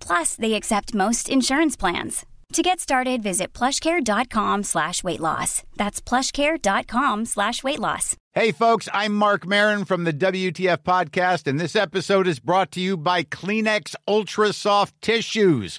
Plus, they accept most insurance plans. To get started, visit plushcare.com slash weight loss. That's plushcare.com slash weight loss. Hey, folks, I'm Marc Maron from the WTF Podcast, and this episode is brought to you by Kleenex Ultra Soft Tissues,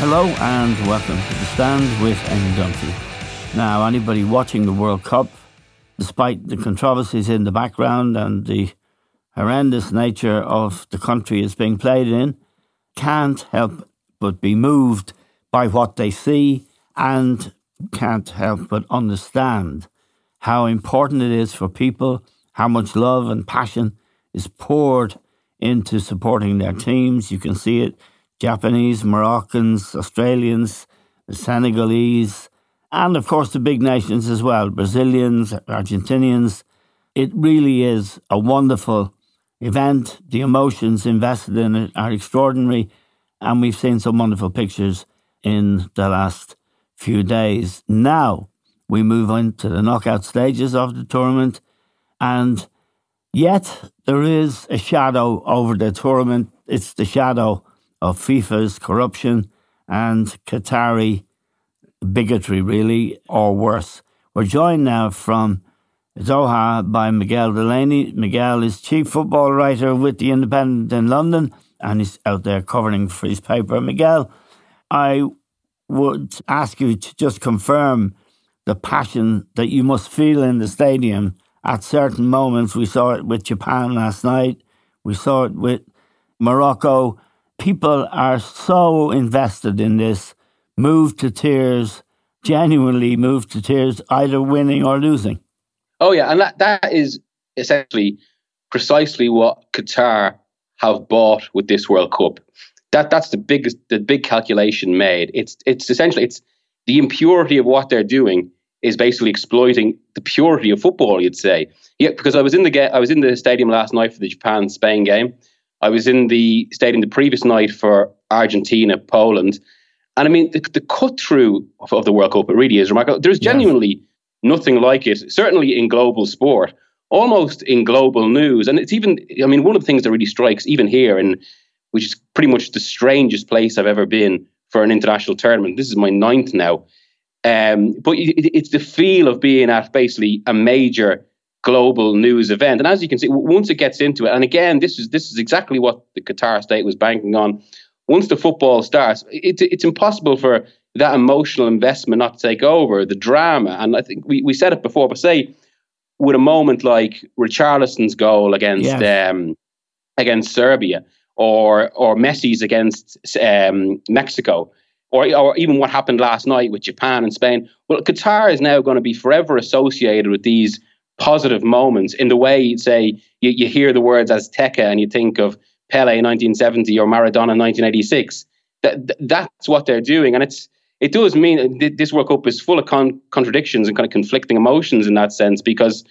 Hello and welcome to the stand with Eamon Dunphy. Now, anybody watching the World Cup, despite the controversies in the background and the horrendous nature of the country it's being played in, can't help but be moved by what they see and can't help but understand how important it is for people, how much love and passion is poured into supporting their teams. You can see it Japanese, Moroccans, Australians, Senegalese, and of course the big nations as well Brazilians, Argentinians. It really is a wonderful event. The emotions invested in it are extraordinary, and we've seen some wonderful pictures in the last few days. Now we move on to the knockout stages of the tournament, and yet there is a shadow over the tournament. It's the shadow of FIFA's corruption and Qatari bigotry, really, or worse. We're joined now from Doha by Miguel Delaney. Miguel is chief football writer with The Independent in London and he's out there covering for his paper. Miguel, I would ask you to just confirm the passion that you must feel in the stadium at certain moments. We saw it with Japan last night, we saw it with Morocco people are so invested in this, moved to tears, genuinely moved to tears, either winning or losing. Oh yeah, and that, that is essentially precisely what Qatar have bought with this World Cup. That that's the biggest the big calculation made. It's it's essentially it's the impurity of what they're doing is basically exploiting the purity of football. You'd say, yeah, because I was in the I was in the stadium last night for the Japan Spain game, I was in the stadium the previous night for Argentina, Poland. And I mean, the, the cut through of, of, the World Cup, it really is remarkable. There's genuinely nothing like it, certainly in global sport, almost in global news. And it's even, I mean, one of the things that really strikes, even here, in which is pretty much the strangest place I've ever been for an international tournament. This is my ninth now. Um, but it, it's the feel of being at basically a major global news event. And as you can see, once it gets into it, and again, this is this is exactly what the Qatar state was banking on. Once the football starts, it, it's impossible for that emotional investment not to take over the drama. And I think we, we said it before, but say with a moment like Richarlison's goal against yes. um, against Serbia, or or Messi's against um, Mexico. Or, or even what happened last night with Japan and Spain. Well, Qatar is now going to be forever associated with these positive moments in the way, you say, you, you hear the words Azteca and you think of Pele 1970 or Maradona 1986. That, that's what they're doing. And it's it does mean this World Cup is full of con- contradictions and kind of conflicting emotions in that sense because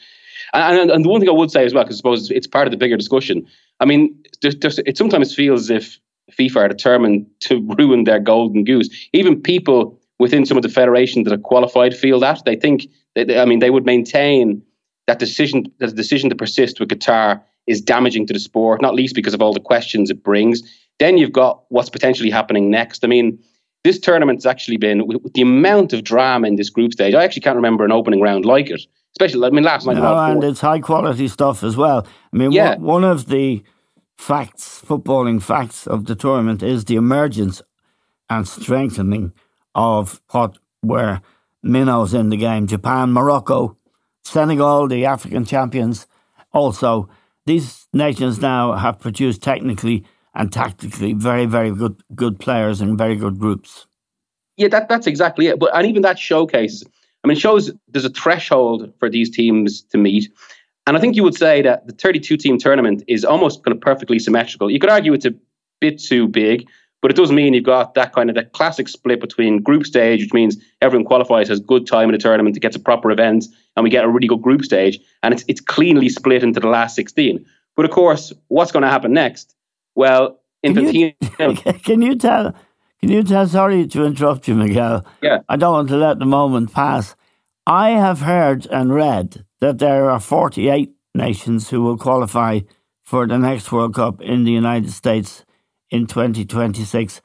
and, and, the one thing I would say as well, because I suppose it's part of the bigger discussion. I mean, there's, there's, it sometimes feels as if FIFA are determined to ruin their golden goose. Even people within some of the federations that are qualified feel that they think that I mean they would maintain that decision that the decision to persist with Qatar is damaging to the sport, not least because of all the questions it brings. Then you've got what's potentially happening next. I mean, this tournament has actually been with, the amount of drama in this group stage. I actually can't remember an opening round like it. especially I mean last night. No, and it's high quality stuff as well. I mean, yeah. one, one of the facts, footballing facts of the tournament is the emergence and strengthening of what were minnows in the game. Japan, Morocco, Senegal, the African champions. Also, these nations now have produced technically and tactically very, very good good players and very good groups. Yeah, that, that's exactly it. But and even that showcase, I mean, shows there's a threshold for these teams to meet. And I think you would say that the 32 team tournament is almost kind of perfectly symmetrical. You could argue it's a bit too big, but it does mean you've got that kind of that classic split between group stage, which means everyone qualifies, has good time in the tournament, it gets a proper event, and we get a really good group stage, and it's it's cleanly split into the last 16. But of course, what's going to happen next? Well, in can you, can you tell? Can you tell? Sorry to interrupt you, Miguel. Yeah. I don't want to let the moment pass. I have heard and read that there are 48 nations who will qualify for the next World Cup in the United States in 2026.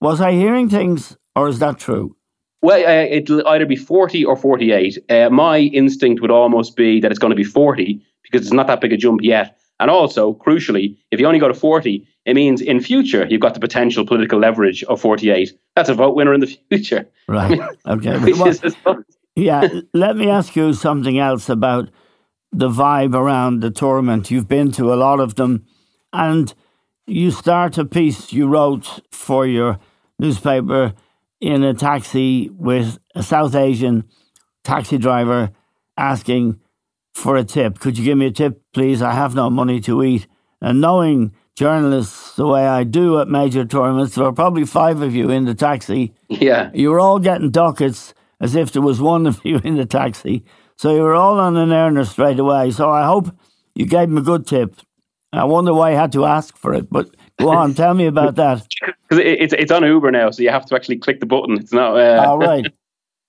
Was I hearing things, or is that true? Well, uh, it'll either be 40 or 48. Uh, my instinct would almost be that it's going to be 40 because it's not that big a jump yet. And also, crucially, if you only go to 40, it means in future you've got the potential political leverage of 48. That's a vote winner in the future. Right. okay. Well, yeah. Let me ask you something else about the vibe around the tournament. You've been to a lot of them. And you start a piece you wrote for your newspaper in a taxi with a South Asian taxi driver asking for a tip. Could you give me a tip, please? I have no money to eat. And knowing journalists the way I do at major tournaments, there were probably five of you in the taxi. Yeah. You were all getting dockets as if there was one of you in the taxi. So you were all on an earner straight away. So I hope you gave him a good tip. I wonder why I had to ask for it, but go on, tell me about that. Because it's it's on Uber now, so you have to actually click the button. It's not. Uh, All right.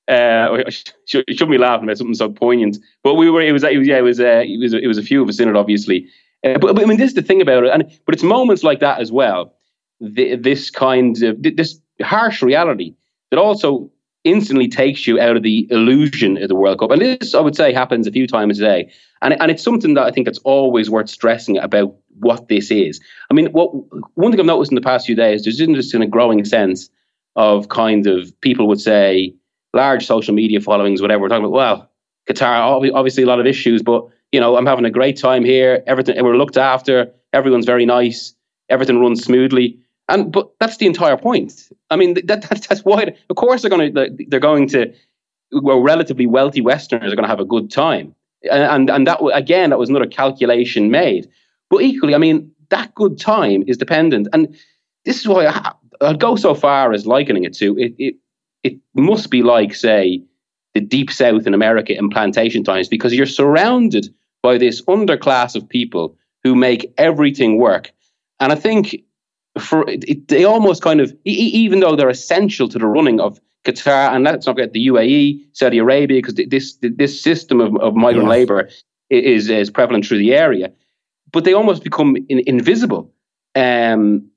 Uh, should, shouldn't be laughing about something so poignant, but we were. It was. It was. Yeah. It was. Uh, it was. It was a few of us in it, obviously. Uh, but, but, I mean, this is the thing about it, and but it's moments like that as well. The, this kind of this harsh reality that also instantly takes you out of the illusion of the World Cup. And this, I would say, happens a few times a day. And, and it's something that I think that's always worth stressing about what this is. I mean, what one thing I've noticed in the past few days, there's just in a growing sense of kind of people would say large social media followings, whatever. We're talking about, well, Qatar, obviously a lot of issues, but you know, I'm having a great time here. Everything we're looked after. Everyone's very nice. Everything runs smoothly. And but that's the entire point. I mean, that, that that's why. Of course, they're going to they're going to. Well, relatively wealthy Westerners are going to have a good time, and and, that again, that was another calculation made. But equally, I mean, that good time is dependent, and this is why I, I'd go so far as likening it to it. It it must be like, say, the deep South in America in plantation times, because you're surrounded by this underclass of people who make everything work. And I think for it, they almost kind of, even though they're essential to the running of Qatar, and let's not forget the UAE, Saudi Arabia, because this this system of, of migrant yes. labor is is prevalent through the area, but they almost become in, invisible. Um,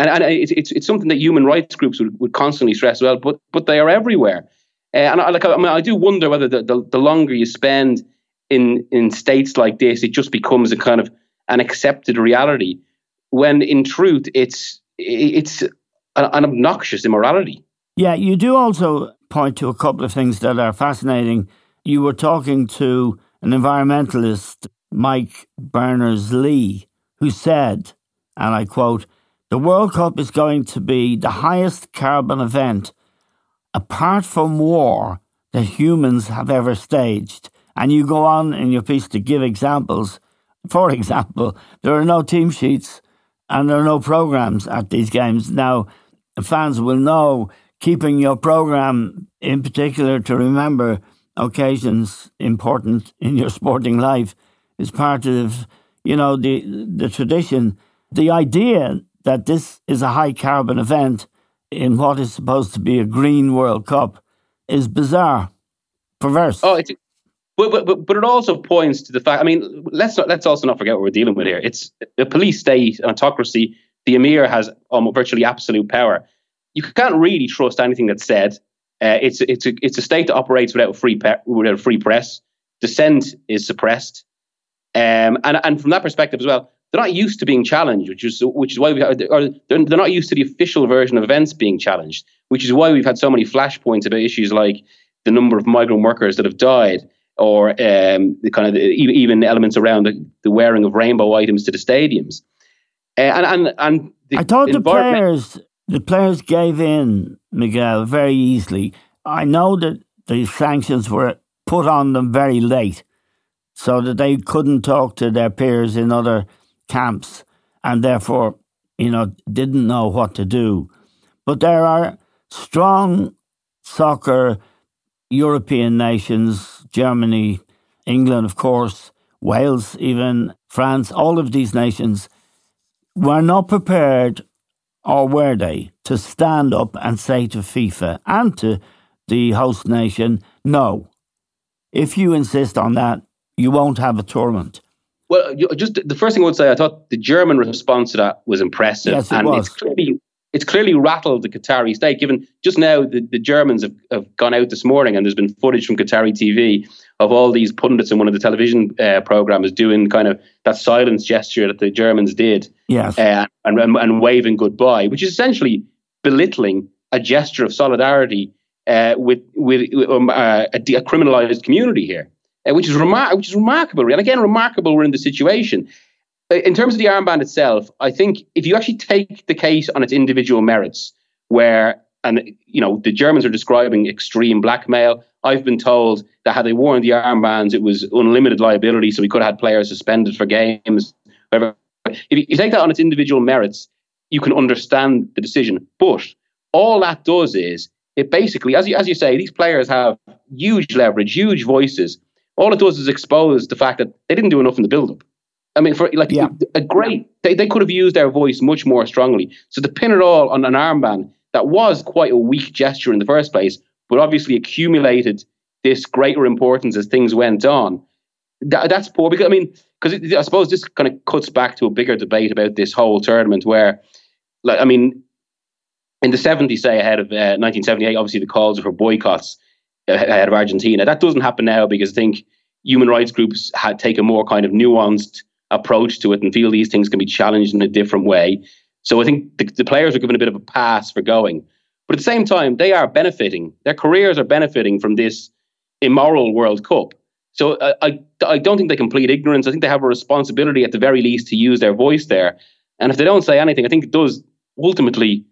and, and it's, it's, it's something that human rights groups would, would constantly stress well, but but they are everywhere. Uh, and I, like I, mean, I do wonder whether the, the, the longer you spend in in states like this, it just becomes a kind of an accepted reality when in truth it's it's an obnoxious immorality. Yeah, you do also point to a couple of things that are fascinating. You were talking to an environmentalist, Mike Berners Lee, who said, and I quote, the World Cup is going to be the highest carbon event, apart from war, that humans have ever staged. And you go on in your piece to give examples. For example, there are no team sheets and there are no programs at these games. Now, fans will know keeping your program in particular to remember occasions important in your sporting life is part of, you know, the the tradition. The idea that this is a high carbon event in what is supposed to be a green World Cup is bizarre, perverse. Oh, it's, but, but, but it also points to the fact. I mean, let's not, let's also not forget what we're dealing with here. It's a police state, an autocracy. The emir has um, virtually absolute power. You can't really trust anything that's said. Uh, it's it's a it's a state that operates without a free pe- without a free press. dissent is suppressed. Um, and, and from that perspective as well, they're not used to being challenged, which is which is why we or they're, they're not used to the official version of events being challenged, which is why we've had so many flashpoints about issues like the number of migrant workers that have died, or um, the kind of the, even elements around the, the, wearing of rainbow items to the stadiums. Uh, and and and I thought the players the players gave in, Miguel, very easily. I know that the sanctions were put on them very late, so that they couldn't talk to their peers in other camps, and therefore, you know, didn't know what to do. But there are strong soccer European nations, Germany, England, of course, Wales, even France, all of these nations were not prepared, or were they, to stand up and say to FIFA and to the host nation, no, if you insist on that, you won't have a tournament. Well, just the first thing I would say, I thought the German response to that was impressive, yes, it and was. it's clearly it's clearly rattled the Qatari state. Given just now the, the Germans have, have gone out this morning and there's been footage from Qatari TV of all these pundits in one of the television uh, programs doing kind of that silence gesture that the Germans did, yes, uh, and, and, and waving goodbye, which is essentially belittling a gesture of solidarity uh, with with um, uh, a, a, criminalized community here, uh, which is remar- which is remarkable. And again, remarkable we're in the situation Uh, in terms of the armband itself, I think if you actually take the case on its individual merits, where and you know the Germans are describing extreme blackmail. I've been told that had they worn the armbands, it was unlimited liability, so we could have had players suspended for games. Whatever. If you take that on its individual merits, you can understand the decision. But all that does is it basically, as you as you say, these players have huge leverage, huge voices. All it does is expose the fact that they didn't do enough in the build-up. I mean, for like yeah. a great, they, they could have used their voice much more strongly. So to pin it all on an armband that was quite a weak gesture in the first place, but obviously accumulated this greater importance as things went on. That, that's poor because I mean, because I suppose this kind of cuts back to a bigger debate about this whole tournament where, like, I mean, in the 70s, say ahead of uh, 1978, obviously the calls for boycotts uh, ahead of Argentina. That doesn't happen now because I think human rights groups had taken more kind of nuanced approach to it and feel these things can be challenged in a different way. So I think the, the players are given a bit of a pass for going. But at the same time, they are benefiting. Their careers are benefiting from this immoral World Cup. So I, I, I don't think they complete ignorance. I think they have a responsibility at the very least to use their voice there. And if they don't say anything, I think it does ultimately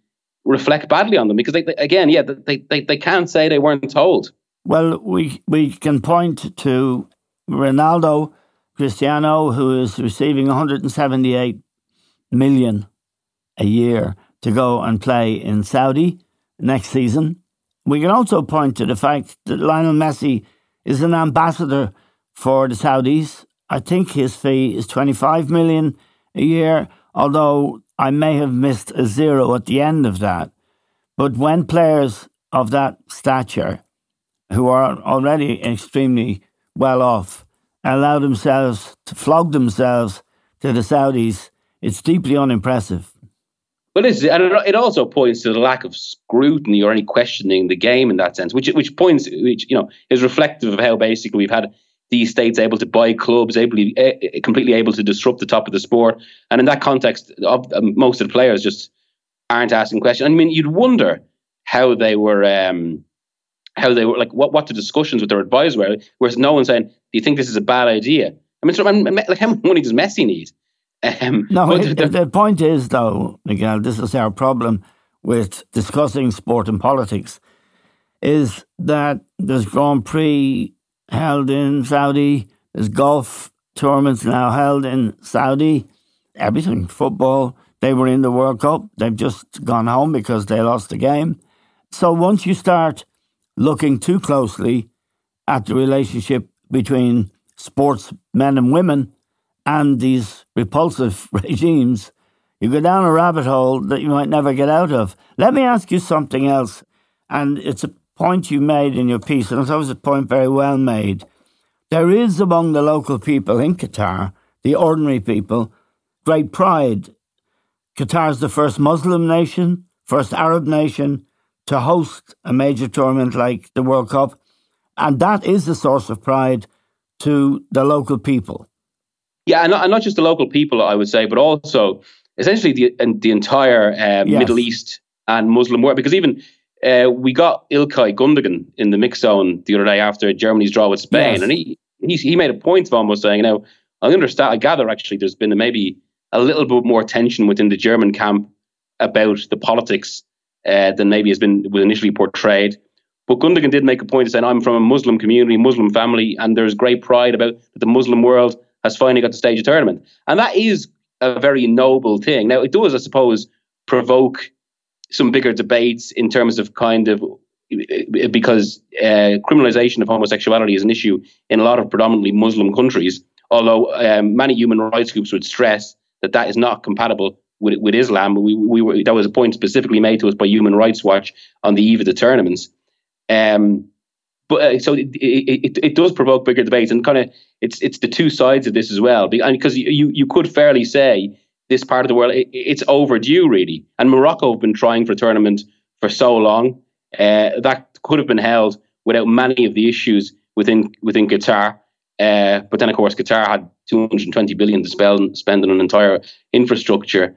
reflect badly on them because they, they, again, yeah, they, they, they can't say they weren't told. Well, we we can point to Ronaldo Cristiano, who is receiving 178 million a year to go and play in Saudi next season. We can also point to the fact that Lionel Messi is an ambassador for the Saudis. I think his fee is 25 million a year, although I may have missed a zero at the end of that. But when players of that stature, who are already extremely well off, allow themselves to flog themselves to the Saudis, it's deeply unimpressive. Well, it is, and it also points to the lack of scrutiny or any questioning the game in that sense, which which points, which you know, is reflective of how basically we've had these states able to buy clubs, able uh, completely able to disrupt the top of the sport, and in that context, of, um, most of the players just aren't asking questions. I mean, you'd wonder how they were um, how they were like what what the discussions with their advisors were. Whereas no one saying, "Do you think this is a bad idea?" I mean, so, like how much money does Messi need? Um, no, it, the, the point is though, Miguel, this is our problem with discussing sport and politics, is that there's Grand Prix held in Saudi, there's golf tournaments now held in Saudi, everything, football. They were in the World Cup. They've just gone home because they lost the game. So once you start looking too closely at the relationship between sports men and women and these repulsive regimes, you go down a rabbit hole that you might never get out of. Let me ask you something else, and it's a point you made in your piece, and it's always a point very well made. There is among the local people in Qatar, the ordinary people, great pride. Qatar is the first Muslim nation, first Arab nation, to host a major tournament like the World Cup. And that is a source of pride to the local people. Yeah, and not, and not just the local people, I would say, but also essentially the the entire um, yes. Middle East and Muslim world. Because even uh, we got Ilkay Gundogan in the mix zone the other day after Germany's draw with Spain, yes. and he, he he made a point of almost saying, you know, I understand. I gather actually there's been maybe a little bit more tension within the German camp about the politics uh, than maybe has been was initially portrayed. But Gundogan did make a point of saying, I'm from a Muslim community, Muslim family, and there's great pride about that the Muslim world has finally got to stage a tournament. And that is a very noble thing. Now, it does, I suppose, provoke some bigger debates in terms of kind of because uh, criminalization of homosexuality is an issue in a lot of predominantly Muslim countries. Although um, many human rights groups would stress that that is not compatible with, with Islam. We, we were, that was a point specifically made to us by Human Rights Watch on the eve of the tournaments. Um, but uh, so it, it, it does provoke bigger debates, and kind of it's it's the two sides of this as well. Because you you could fairly say this part of the world it, it's overdue really, and Morocco have been trying for a tournament for so long uh, that could have been held without many of the issues within within Qatar. Uh, but then, of course, Qatar had 220 billion to spend, spend on an entire infrastructure.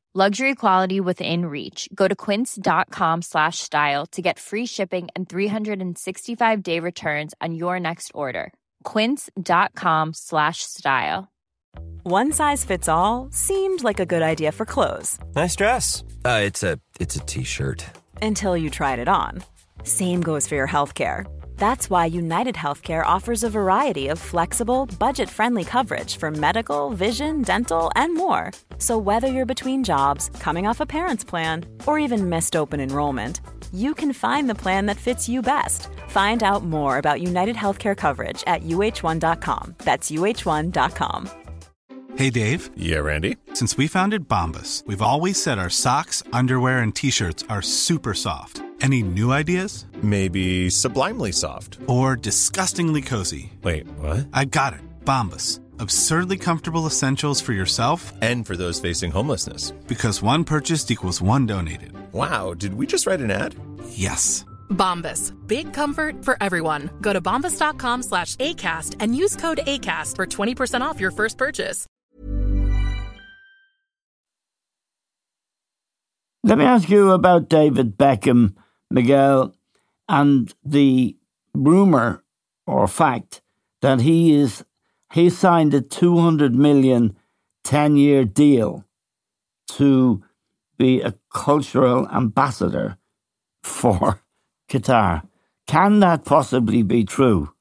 Luxury quality within reach. Go to quince.com slash style to get free shipping and 365-day returns on your next order. quince.com slash style. One size fits all seemed like a good idea for clothes. Nice dress. Uh, it's a it's a t-shirt. Until you tried it on. Same goes for your health care. That's why United Healthcare offers a variety of flexible, budget-friendly coverage for medical, vision, dental, and more. So whether you're between jobs, coming off a parent's plan, or even missed open enrollment, you can find the plan that fits you best. Find out more about United Healthcare coverage at uh1.com. That's uh1.com. Hey, Dave. Yeah, Randy. Since we founded Bombas, we've always said our socks, underwear, and t shirts are super soft. Any new ideas? Maybe sublimely soft. Or disgustingly cozy. Wait, what? I got it. Bombas. Absurdly comfortable essentials for yourself and for those facing homelessness. Because one purchased equals one donated. Wow, did we just write an ad? Yes. Bombas. Big comfort for everyone. Go to bombas.com slash ACAST and use code ACAST for 20% off your first purchase. Let me ask you about David Beckham, Miguel, and the rumor or fact that he is he signed a 200 million 10 year deal to be a cultural ambassador for Qatar. Can that possibly be true?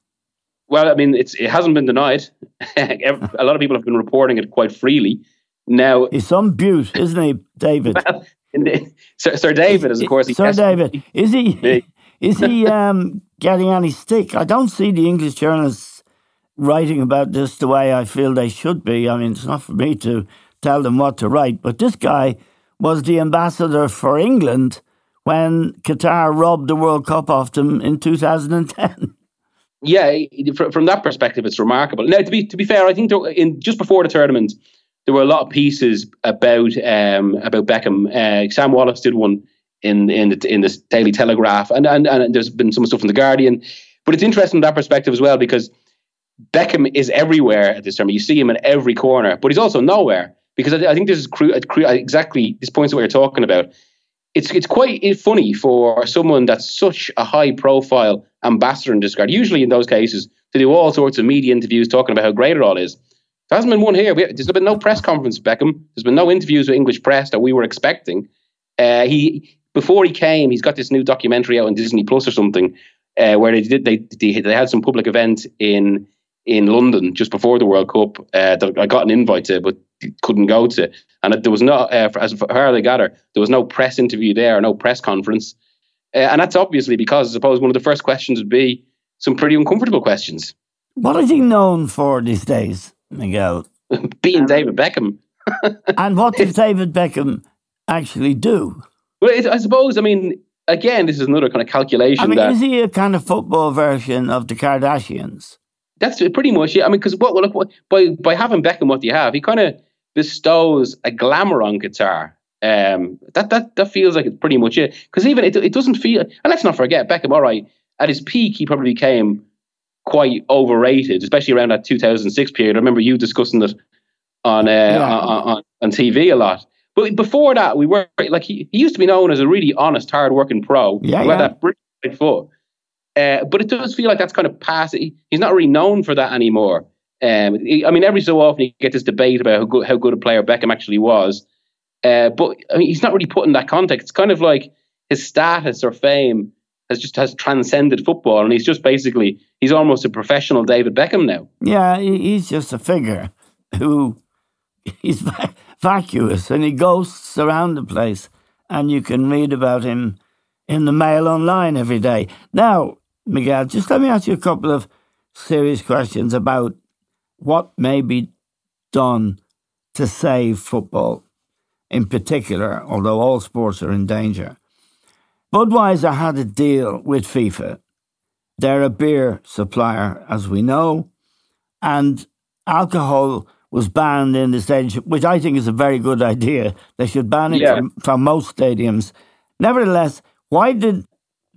Well, I mean, it's, it hasn't been denied. a lot of people have been reporting it quite freely. Now, he's some beaut, isn't he, David? Well, the, Sir, Sir, David is, of course, Sir David. Is he? Is he um, getting any stick? I don't see the English journalists writing about this the way I feel they should be. I mean, it's not for me to tell them what to write, but this guy was the ambassador for England when Qatar robbed the World Cup off them in 2010. Yeah, from that perspective, it's remarkable. Now, to be to be fair, I think there, in just before the tournament, there were a lot of pieces about um, about Beckham. Uh, Sam Wallace did one in in the in the Daily Telegraph, and, and and there's been some stuff in the Guardian. But it's interesting that perspective as well because Beckham is everywhere at this time. You see him in every corner, but he's also nowhere because I, I think this is cru- exactly this points to what you're talking about. It's it's quite funny for someone that's such a high profile ambassador in this regard. Usually in those cases, to do all sorts of media interviews talking about how great it all is There hasn't been one here. We, there's been no press conference, Beckham. There's been no interviews with English press that we were expecting. Uh, he before he came, he's got this new documentary out on Disney Plus or something, uh, where they did they, they they had some public event in in London just before the World Cup. Uh, that I got an invite to, but couldn't go to. And there was not, uh, as far as I gather, there was no press interview there, no press conference. Uh, and that's obviously because I suppose one of the first questions would be some pretty uncomfortable questions. What is he known for these days, Miguel? Being David Beckham. and what does David Beckham actually do? Well, it, I suppose, I mean, again, this is another kind of calculation. I mean, that, is he a kind of football version of the Kardashians? That's pretty much it. I mean, because what, look, what, by by having Beckham, what do you have? He kind of bestows a glamour on Qatar. Um, that that that feels like it's pretty much it. Because even it, it doesn't feel. And let's not forget Beckham. All right, at his peak, he probably became quite overrated, especially around that 2006 period. I remember you discussing it on uh, yeah. on, on, on TV a lot. But before that, we were like he, he used to be known as a really honest, hard-working pro. Yeah, who yeah. had that brilliant foot. Uh, but it does feel like that's kind of past. He's not really known for that anymore. Um, he, I mean, every so often you get this debate about how good, how good a player Beckham actually was. Uh, but I mean, he's not really put in that context. It's kind of like his status or fame has just has transcended football, and he's just basically he's almost a professional David Beckham now. Yeah, he's just a figure who he's vacuous and he ghosts around the place, and you can read about him in the Mail online every day. Now, Miguel, just let me ask you a couple of serious questions about what may be done to save football in particular, although all sports are in danger. Budweiser had a deal with FIFA. They're a beer supplier, as we know, and alcohol was banned in the stadium, which I think is a very good idea. They should ban it yeah. from, from most stadiums. Nevertheless, why did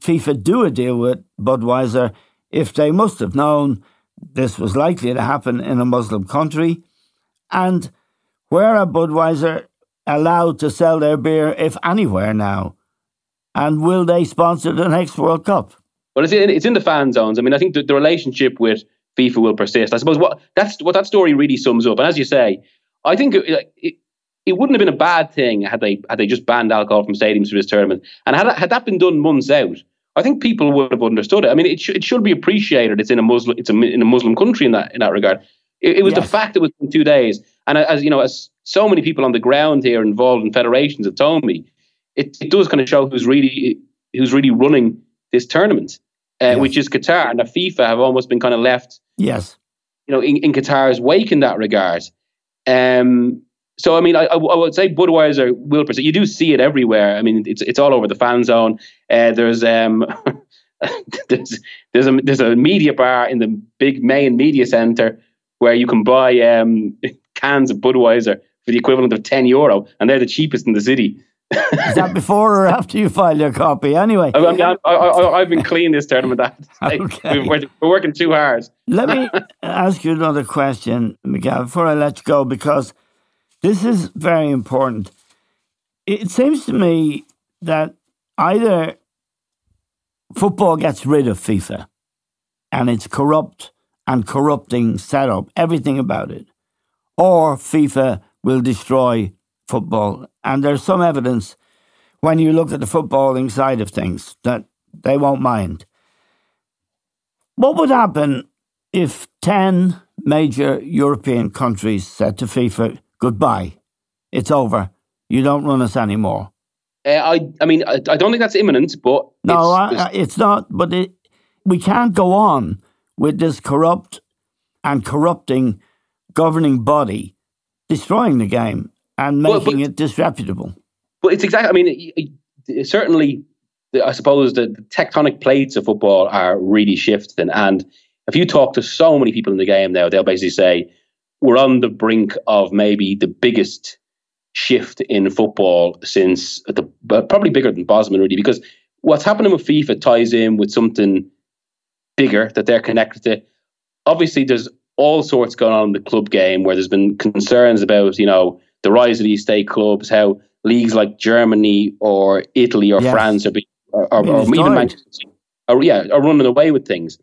FIFA do a deal with Budweiser if they must have known this was likely to happen in a Muslim country? And where are Budweiser allowed to sell their beer, if anywhere now? And will they sponsor the next World Cup? Well, it's in, it's in the fan zones. I mean, I think the, the relationship with FIFA will persist. I suppose what that's what that story really sums up. And as you say, I think it, it, it wouldn't have been a bad thing had they had they just banned alcohol from stadiums for this tournament. And had had that been done months out, I think people would have understood it. I mean, it, sh- it should be appreciated. It's in a Muslim it's a, in a Muslim country in that in that regard. It, it was yes. the fact that it was in two days, and as you know, as so many people on the ground here involved in federations have told me, it, it does kind of show who's really who's really running this tournament, uh, yes. which is Qatar, and the FIFA have almost been kind of left, yes, you know, in, in Qatar's wake in that regard. Um, so I mean, I, I, would say Budweiser will persist. You do see it everywhere. I mean, it's it's all over the fan zone. Uh, there's um, there's there's a there's a media bar in the big main media center where you can buy um, cans of Budweiser for the equivalent of ten euro, and they're the cheapest in the city. Is that before or after you file your copy? Anyway, I, I, have been clean this tournament. okay. we're, we're working too hard. Let me ask you another question, Miguel, before I let you go, because this is very important. It seems to me that either football gets rid of FIFA and its corrupt and corrupting setup, everything about it, or FIFA will destroy football. And there's some evidence when you look at the footballing side of things that they won't mind. What would happen if 10 major European countries said to FIFA, goodbye. It's over. You don't run us anymore. Uh, I, I mean, I, I, don't think that's imminent, but no, it's, I, it's not. But it, we can't go on with this corrupt and corrupting governing body destroying the game and making but, but, it disreputable. But it's exactly. I mean, it, it, certainly, I suppose the, the tectonic plates of football are really shifting, and if you talk to so many people in the game now, they'll basically say we're on the brink of maybe the biggest shift in football since the probably bigger than Bosman really because what's happening with FIFA ties in with something bigger that they're connected to. Obviously, there's all sorts going on in the club game where there's been concerns about you know the rise of these state clubs, how leagues like Germany or Italy or yes. France are being or, or, or even Manchester, are, yeah, are running away with things.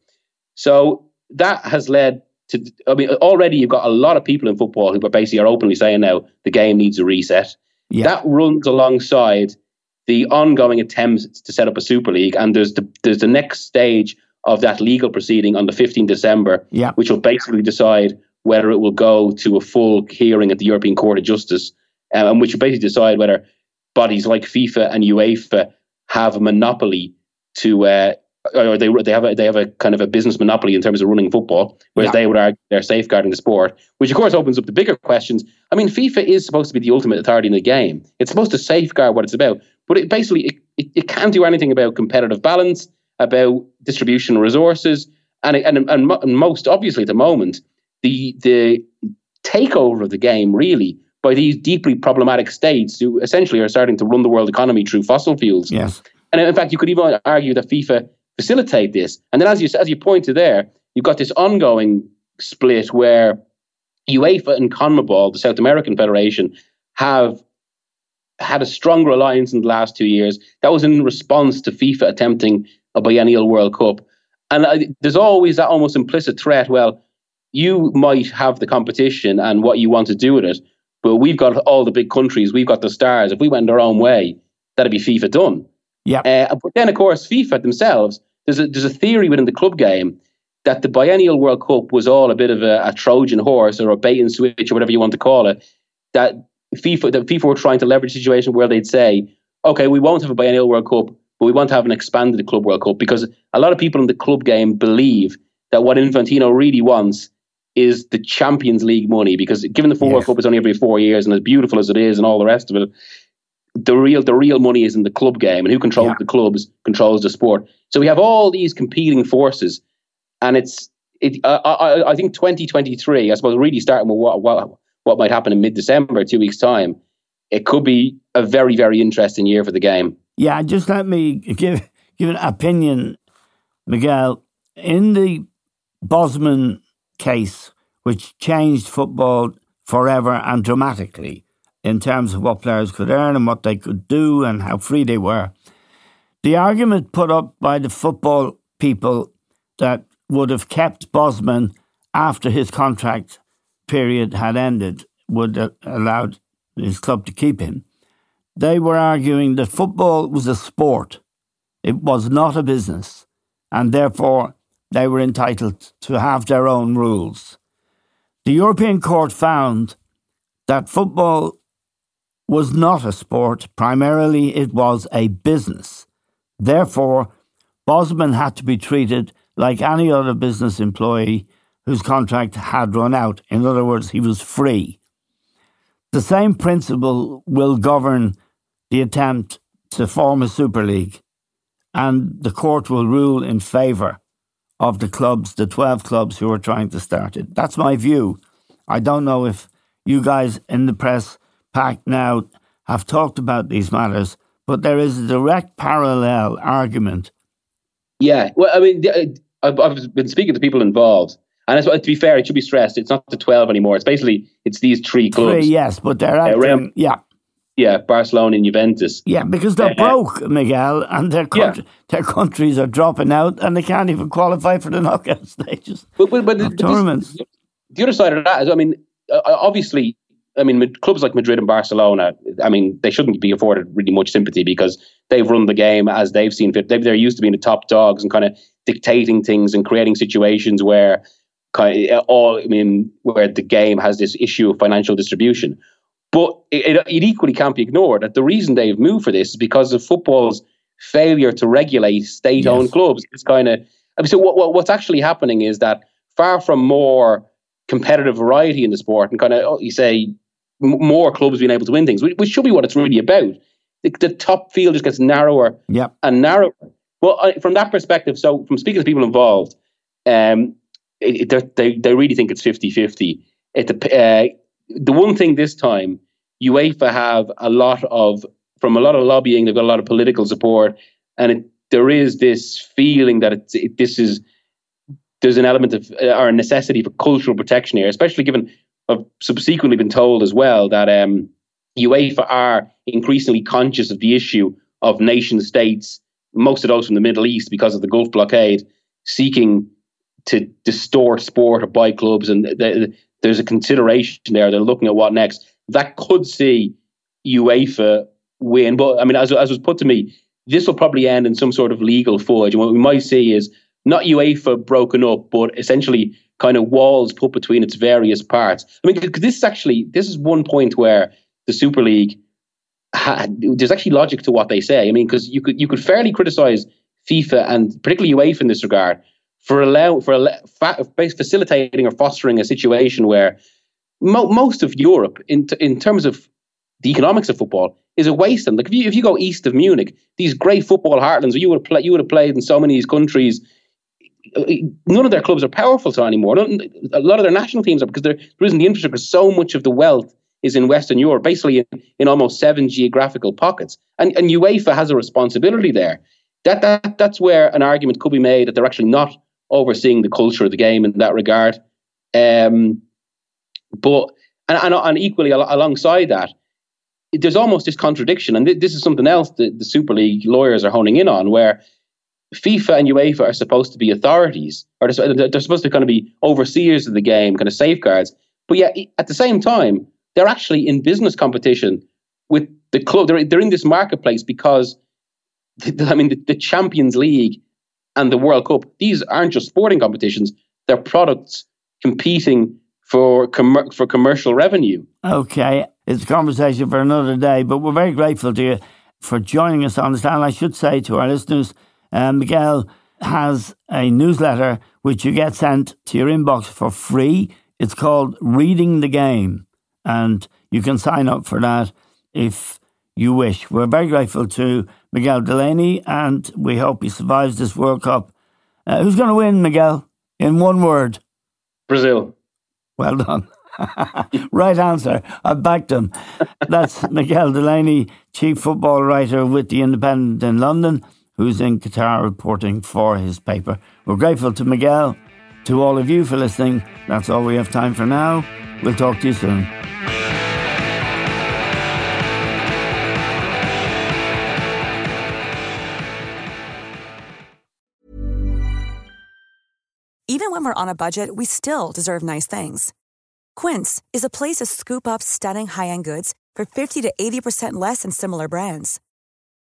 So that has led to, I mean, already you've got a lot of people in football who are basically are openly saying now the game needs a reset. Yeah. That runs alongside the ongoing attempts to set up a Super League, and there's the there's the next stage of that legal proceeding on the 15th December, Yeah. which will basically decide whether it will go to a full hearing at the European Court of Justice, um, and which will basically decide whether bodies like FIFA and UEFA have a monopoly to, uh, Uh, or they they have a they have a kind of a business monopoly in terms of running football, whereas Yeah. they would argue they're safeguarding the sport, which of course opens up the bigger questions. I mean, FIFA is supposed to be the ultimate authority in the game. It's supposed to safeguard what it's about, but it basically it, it, it can't do anything about competitive balance, about distribution of resources, and it- and and, and most obviously at the moment, the the takeover of the game really by these deeply problematic states who essentially are starting to run the world economy through fossil fuels. Yes. And in fact, you could even argue that FIFA facilitate this. And then, as you as you pointed there, you've got this ongoing split where UEFA and CONMEBOL, the South American Federation, have had a stronger alliance in the last two years. That was in response to FIFA attempting a biennial World Cup. And I, there's always that almost implicit threat. Well, you might have the competition and what you want to do with it, but we've got all the big countries, we've got the stars. If we went our own way, that'd be FIFA done. Yeah. Uh, but then, of course, FIFA themselves, there's a, there's a theory within the club game that the biennial World Cup was all a bit of a, a Trojan horse or a bait and switch or whatever you want to call it. That FIFA, that FIFA were trying to leverage a situation where they'd say, okay, we won't have a biennial World Cup, but we want to have an expanded Club World Cup because a lot of people in the club game believe that what Infantino really wants is the Champions League money because given the World Yes. Cup is only every four years and as beautiful as it is and all the rest of it, the real the real money is in the club game and who controls Yeah. the clubs controls the sport. So we have all these competing forces, and it's it. I I, I think 2023. I suppose really starting with what what what might happen in mid December, two weeks time. It could be a very very interesting year for the game. Yeah, just let me give give an opinion, Miguel. In the Bosman case, which changed football forever and dramatically in terms of what players could earn and what they could do and how free they were, the argument put up by the football people that would have kept Bosman after his contract period had ended would have allowed his club to keep him they were arguing that football was a sport. It was not a business. And therefore, they were entitled to have their own rules. The European Court found that football was not a sport. Primarily, it was a business. Therefore, Bosman had to be treated like any other business employee whose contract had run out. In other words, he was free. The same principle will govern the attempt to form a Super League, and the court will rule in favour of the clubs, the 12 clubs who are trying to start it. That's my view. I don't know if you guys in the press pack now have talked about these matters, but there is a direct parallel argument. Yeah, well, I mean, I've, I've been speaking to people involved, and to be fair, it should be stressed. It's not the twelve anymore. It's basically it's these three clubs. Three, yes, but they're Uh, acting, Real- yeah, Yeah, Barcelona and Juventus. yeah, because they're Uh, broke, Miguel, and their Yeah. their countries are dropping out, and they can't even qualify for the knockout stages But, but, but but tournaments. the other side of that is, I mean, uh, obviously, I mean, clubs like Madrid and Barcelona, I mean, they shouldn't be afforded really much sympathy because they've run the game as they've seen fit. They've, they're used to being the top dogs and kind of dictating things and creating situations where kind of all, I mean, where the game has this issue of financial distribution. But it, it, equally can't be ignored that the reason they've moved for this is because of football's failure to regulate state-owned Yes. clubs. It's kind of I mean, so what, what, what's actually happening is that far from more competitive variety in the sport and kind of oh, you say more clubs being able to win things, which, which should be what it's really about. The, the top field just gets narrower Yep. and narrower. Well, I, from that perspective, so from speaking to people involved, um, it, it, they they really think it's 50-50. It, uh, the one thing this time, UEFA have a lot of from a lot of lobbying. They've got a lot of political support, and it, there is this feeling that it's, it, this is there's an element of uh, or a necessity for cultural protection here, especially given I've subsequently been told as well that um, UEFA are increasingly conscious of the issue of nation states, most of those from the Middle East because of the Gulf blockade, seeking to distort sport or buy clubs, and the, there's a consideration there. They're looking at what next. That could see UEFA win, but I mean, as as was put to me, this will probably end in some sort of legal fudge. And what we might see is not UEFA broken up, but essentially kind of walls put between its various parts. I mean, this is actually this is one point where the Super League there's actually logic to what they say. I mean, because you could you could fairly criticize FIFA and particularly UEFA in this regard for allow for fa- facilitating or fostering a situation where mo- most of Europe, in t- in terms of the economics of football, is a wasteland. Like if you if you go east of Munich, these great football heartlands you would play, you would have played in so many of these countries. None of their clubs are powerful so anymore. A lot of their national teams are because there, there isn't the infrastructure. So much of the wealth is in Western Europe, basically in, in almost seven geographical pockets. And, and UEFA has a responsibility there. That, that That's where an argument could be made that they're actually not overseeing the culture of the game in that regard. Um, but and, and, and equally al- alongside that, there's almost this contradiction, and th- this is something else that the Super League lawyers are honing in on, where FIFA and UEFA are supposed to be authorities, or they're, supposed to kind of be overseers of the game, kind of safeguards. But yet, at the same time, they're actually in business competition with the club. They're, they're in this marketplace because, I mean, the, the Champions League and the World Cup, these aren't just sporting competitions, they're products competing for, com- for commercial revenue. Okay, it's a conversation for another day, but we're very grateful to you for joining us on this. And I should say to our listeners, uh, Miguel has a newsletter which you get sent to your inbox for free. It's called Reading the Game and you can sign up for that if you wish. We're very grateful to Miguel Delaney, and we hope he survives this World Cup. Uh, who's going to win, Miguel? In one word Brazil. Well done. right answer. I backed him. That's Miguel Delaney, chief football writer with The Independent in London, who's in Qatar reporting for his paper. We're grateful to Miguel, to all of you for listening. That's all we have time for now. We'll talk to you soon. Even when we're on a budget, we still deserve nice things. Quince is a place to scoop up stunning high end goods for 50 to 80% less than similar brands.